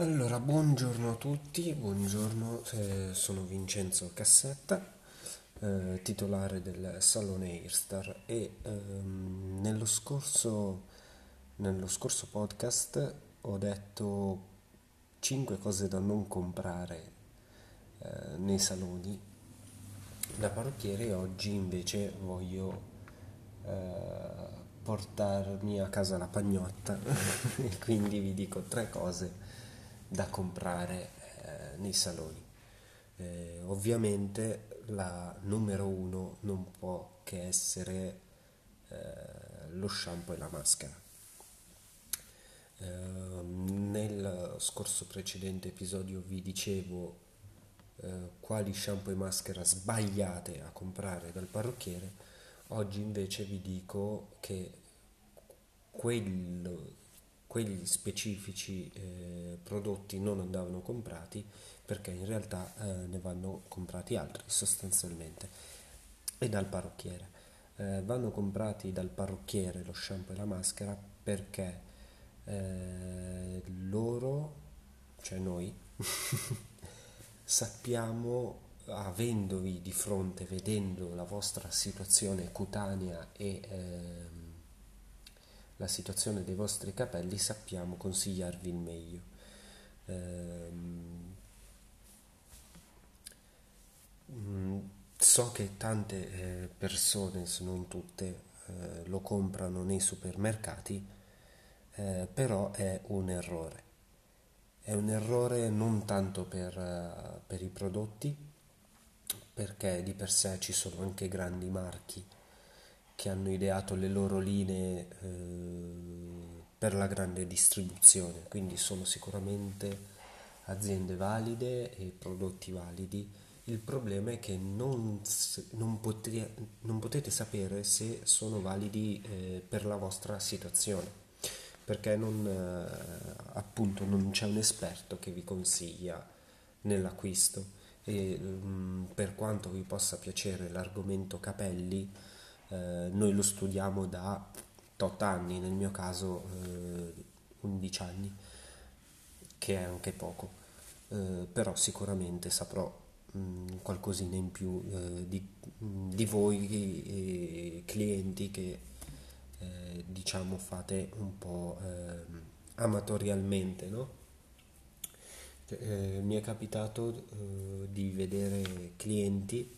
Allora, buongiorno a tutti, buongiorno, eh, sono Vincenzo Cassetta, eh, titolare del Salone Airstar e ehm, nello, scorso, nello scorso podcast ho detto 5 cose da non comprare eh, nei saloni. Da parrucchiere oggi invece voglio eh, portarmi a casa la pagnotta e quindi vi dico tre cose da comprare eh, nei saloni. Eh, ovviamente la numero uno non può che essere eh, lo shampoo e la maschera. Ehm, nel scorso precedente episodio vi dicevo eh, quali shampoo e maschera sbagliate a comprare dal parrucchiere, oggi invece vi dico che quello quegli specifici eh, prodotti non andavano comprati perché in realtà eh, ne vanno comprati altri sostanzialmente e dal parrucchiere. Eh, vanno comprati dal parrucchiere lo shampoo e la maschera perché eh, loro, cioè noi, sappiamo avendovi di fronte, vedendo la vostra situazione cutanea e ehm, la situazione dei vostri capelli sappiamo consigliarvi il meglio. Ehm, mm, so che tante eh, persone, se non tutte, eh, lo comprano nei supermercati, eh, però è un errore. È un errore non tanto per, per i prodotti, perché di per sé ci sono anche grandi marchi che hanno ideato le loro linee eh, per la grande distribuzione, quindi sono sicuramente aziende valide e prodotti validi. Il problema è che non, non, potete, non potete, sapere se sono validi eh, per la vostra situazione, perché non, eh, appunto non c'è un esperto che vi consiglia nell'acquisto e mh, mm, per quanto vi possa piacere l'argomento capelli, eh, noi lo studiamo da 8 anni, nel mio caso eh, 11 anni, che è anche poco, eh, però sicuramente saprò mh, mm, qualcosina in più eh, di, di, voi clienti che eh, diciamo fate un po' amatorialmente, no? Mi è capitato di vedere clienti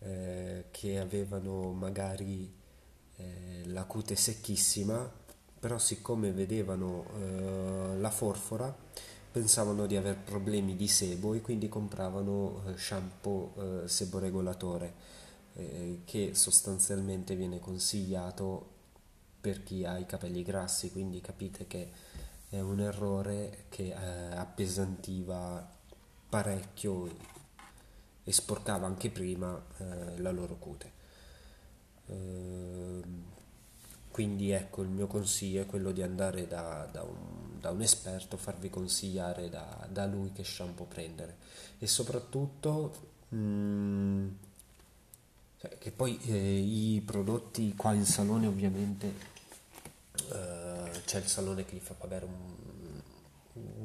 eh, che avevano magari eh, la cute secchissima, però siccome vedevano eh, la forfora pensavano di aver problemi di sebo e quindi compravano eh, shampoo eh, seboregolatore eh, che sostanzialmente viene consigliato per chi ha i capelli grassi, quindi capite che è un errore che appesantiva parecchio e sporcava anche prima eh, la loro cute. Eh, quindi ecco il mio consiglio è quello di andare da, da, un, da un, esperto, farvi consigliare da, da, lui che shampoo prendere e soprattutto mh, mm, cioè, che poi eh, i prodotti qua in salone ovviamente eh, c'è il salone che gli fa pagare un,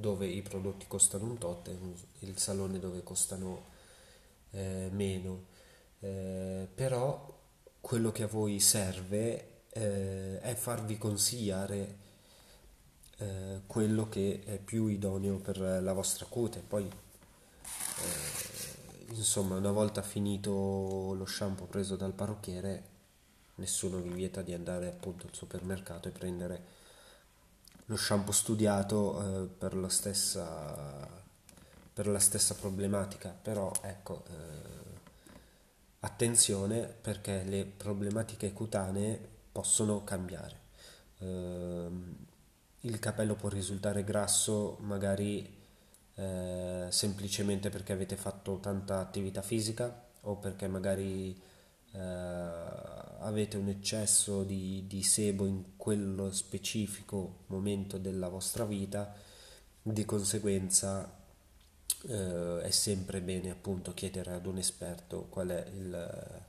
dove i prodotti costano un tot e il salone dove costano eh, meno, eh, però quello che a voi serve eh, è farvi consigliare eh, quello che è più idoneo per la vostra cute. Poi, eh, insomma, una volta finito lo shampoo preso dal parrucchiere, nessuno vi vieta di andare appunto al supermercato e prendere lo shampoo studiato eh, per la stessa per la stessa problematica, però ecco, eh, attenzione perché le problematiche cutanee possono cambiare. Eh, il capello può risultare grasso magari eh, semplicemente perché avete fatto tanta attività fisica o perché magari eh, avete un eccesso di, di sebo in quello specifico momento della vostra vita, di conseguenza eh, è sempre bene appunto chiedere ad un esperto qual è il,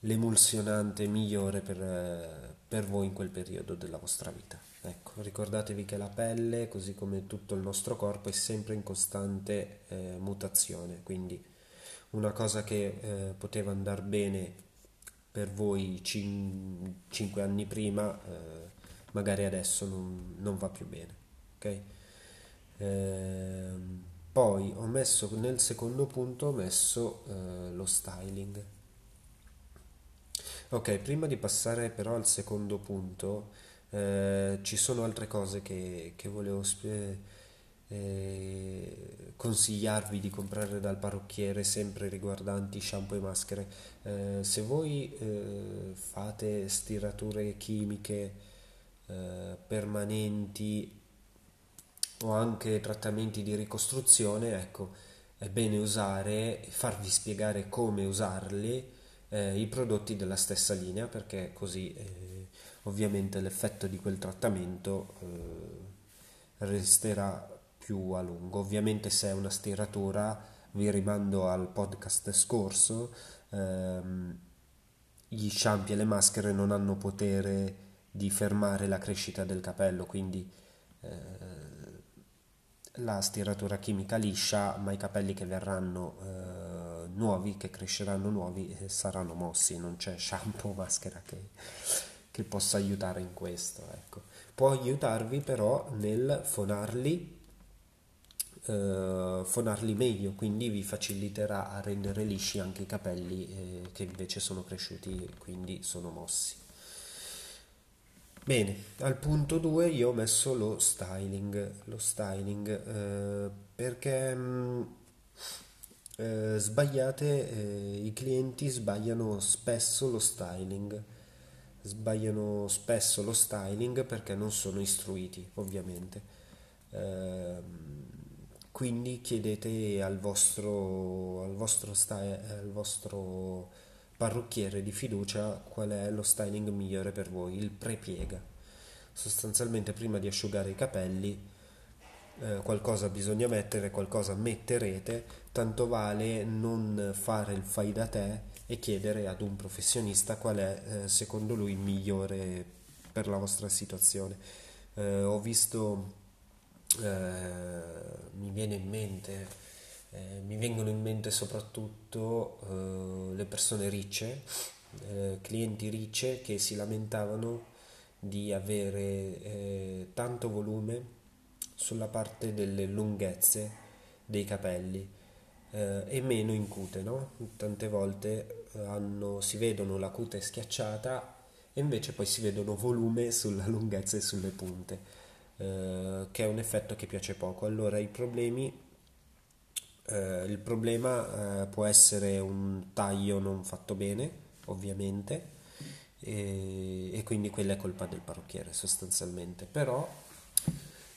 l'emulsionante migliore per, per voi in quel periodo della vostra vita. Ecco, ricordatevi che la pelle, così come tutto il nostro corpo, è sempre in costante eh, mutazione, quindi una cosa che eh, poteva andare bene per voi 5 anni prima, eh, magari adesso non, non, va più bene. Okay? Ehm, poi ho messo nel secondo punto ho messo eh, lo styling. Ok, prima di passare però al secondo punto, eh, ci sono altre cose che, che volevo spiegare eh, consigliarvi di comprare dal parrucchiere sempre riguardanti shampoo e maschere. Eh, se voi eh, fate stirature chimiche eh, permanenti o anche trattamenti di ricostruzione, ecco, è bene usare, farvi spiegare come usarli eh, i prodotti della stessa linea perché così eh, ovviamente l'effetto di quel trattamento resterà più a lungo. Ovviamente se è una stiratura, vi rimando al podcast scorso, ehm, gli shampoo e le maschere non hanno potere di fermare la crescita del capello, quindi eh, la stiratura chimica liscia, ma i capelli che verranno eh, nuovi, che cresceranno nuovi, eh, saranno mossi, non c'è shampoo o maschera che, che possa aiutare in questo. Ecco. Può aiutarvi però nel fonarli eh, fonarli meglio, quindi vi faciliterà a rendere lisci anche i capelli eh, che invece sono cresciuti e quindi sono mossi. Bene, al punto 2 io ho messo lo styling, lo styling eh, perché mh, mm, eh, sbagliate, eh, i clienti sbagliano spesso lo styling, sbagliano spesso lo styling perché non sono istruiti ovviamente. Eh, quindi chiedete al vostro, al vostro, sty- al vostro parrucchiere di fiducia qual è lo styling migliore per voi, il prepiega. Sostanzialmente prima di asciugare i capelli eh, qualcosa bisogna mettere, qualcosa metterete, tanto vale non fare il fai da te e chiedere ad un professionista qual è eh, secondo lui il migliore per la vostra situazione. Eh, ho visto eh, mi viene in mente, eh, mi vengono in mente soprattutto eh, le persone ricce, eh, clienti ricce che si lamentavano di avere eh, tanto volume sulla parte delle lunghezze dei capelli e meno in cute, no? Tante volte hanno, si vedono la cute schiacciata e invece poi si vedono volume sulla lunghezza e sulle punte eh, che è un effetto che piace poco. Allora i problemi, eh, il problema eh, può essere un taglio non fatto bene, ovviamente, e, e, quindi quella è colpa del parrucchiere sostanzialmente, però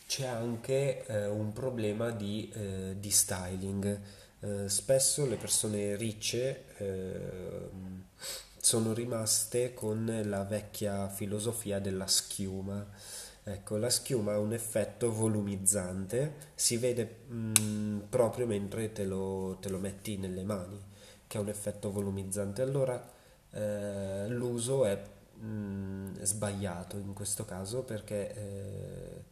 c'è anche eh, un problema di, eh, di styling. spesso le persone ricce sono rimaste con la vecchia filosofia della schiuma Ecco, la schiuma ha un effetto volumizzante, si vede mh, mm, proprio mentre te lo, te lo, metti nelle mani, che ha un effetto volumizzante. Allora eh, l'uso è mh, mm, sbagliato in questo caso perché eh,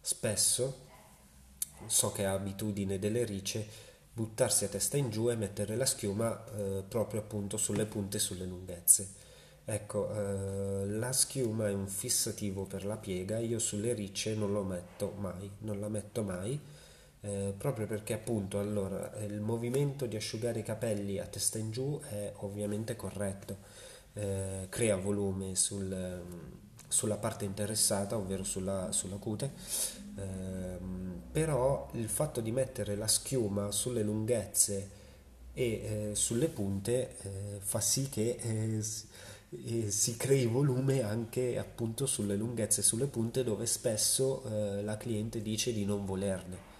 spesso, so che è abitudine delle ricce, buttarsi a testa in giù e mettere la schiuma eh, proprio appunto sulle punte e sulle lunghezze Ecco, eh, la schiuma è un fissativo per la piega, io sulle ricce non lo metto mai, non la metto mai, eh, proprio perché appunto allora il movimento di asciugare i capelli a testa in giù è ovviamente corretto, eh, crea volume sul, sulla parte interessata, ovvero sulla, sulla cute, ehm, però il fatto di mettere la schiuma sulle lunghezze e eh, sulle punte eh, fa sì che eh, si crei volume anche appunto sulle lunghezze e sulle punte dove spesso eh, la cliente dice di non volerne.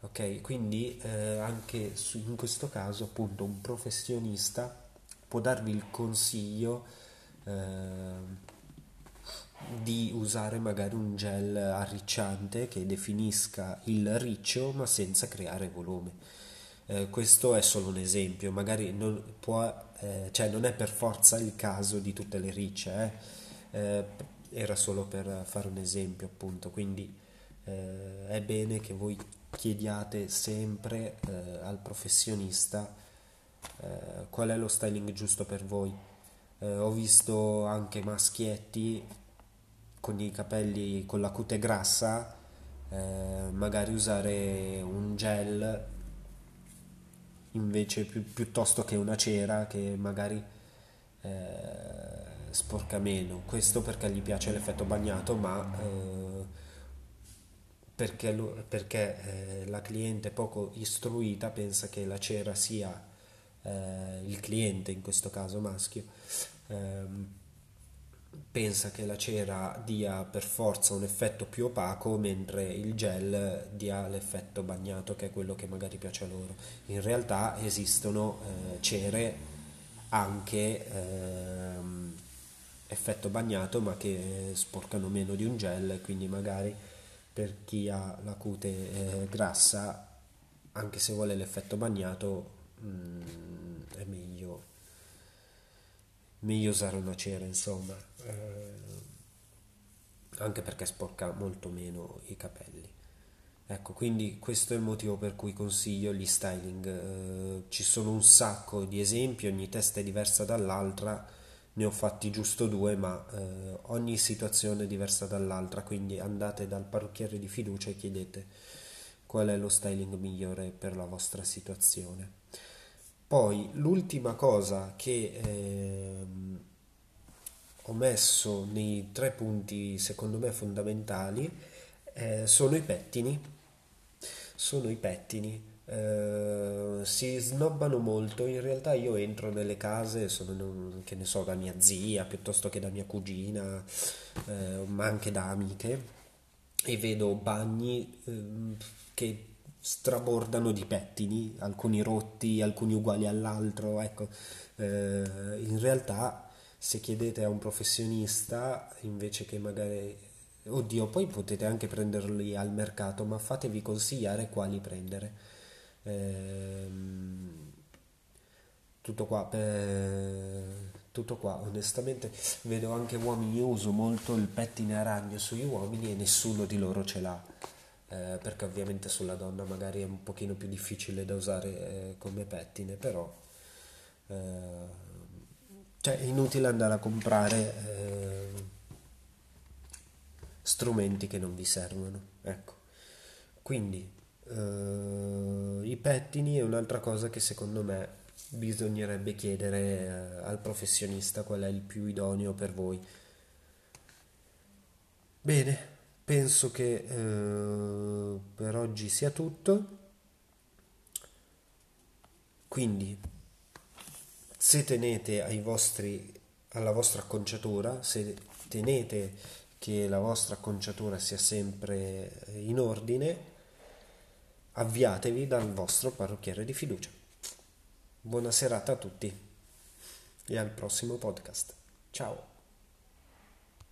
Ok, quindi eh, anche su, in questo caso appunto un professionista può darvi il consiglio eh, di usare magari un gel arricciante che definisca il riccio ma senza creare volume. Eh, questo è solo un esempio, magari non, può, eh, cioè non è per forza il caso di tutte le ricce, eh. Eh, era solo per fare un esempio appunto, quindi eh, è bene che voi chiediate sempre eh, al professionista qual è lo styling giusto per voi. ho visto anche maschietti con i capelli con la cute grassa, magari usare un gel invece pi- piuttosto che una cera che magari eh, sporca meno. Questo perché gli piace l'effetto bagnato, ma eh, perché, lo, perché eh, la cliente poco istruita pensa che la cera sia eh, il cliente, in questo caso maschio, ehm, pensa che la cera dia per forza un effetto più opaco mentre il gel dia l'effetto bagnato che è quello che magari piace a loro. In realtà esistono eh, cere anche ehm, effetto bagnato ma che sporcano meno di un gel quindi magari per chi ha la cute eh, grassa anche se vuole l'effetto bagnato mh, mm, è meglio meglio usare una cera insomma eh, anche perché sporca molto meno i capelli. Ecco quindi questo è il motivo per cui consiglio gli styling eh, ci sono un sacco di esempi ogni testa è diversa dall'altra ne ho fatti giusto due ma eh, ogni situazione è diversa dall'altra quindi andate dal parrucchiere di fiducia e chiedete qual è lo styling migliore per la vostra situazione poi l'ultima cosa che ehm, ho messo nei tre punti secondo me fondamentali eh, sono i pettini. Sono i pettini. Eh, si snobbano molto, in realtà io entro nelle case, sono, che ne so, da mia zia piuttosto che da mia cugina, eh, ma anche da amiche, e vedo bagni ehm, che strabordano di pettini, alcuni rotti, alcuni uguali all'altro, ecco, eh, in realtà se chiedete a un professionista invece che magari oddio poi potete anche prenderli al mercato ma fatevi consigliare quali prendere. Ehm, tutto qua eh, tutto qua onestamente vedo anche uomini io uso molto il pettine a ragno sugli uomini e nessuno di loro ce l'ha eh, perché ovviamente sulla donna magari è un pochino più difficile da usare eh, come pettine, però eh, cioè è inutile andare a comprare eh, strumenti che non vi servono, ecco. Quindi eh, i pettini è un'altra cosa che secondo me bisognerebbe chiedere al professionista qual è il più idoneo per voi. Bene, penso che eh, per oggi sia tutto. Quindi, se tenete vostri, alla vostra acconciatura, se tenete che la vostra acconciatura sia sempre in ordine, avviatevi dal vostro parrucchiere di fiducia. Buona serata a tutti e al prossimo podcast. Ciao!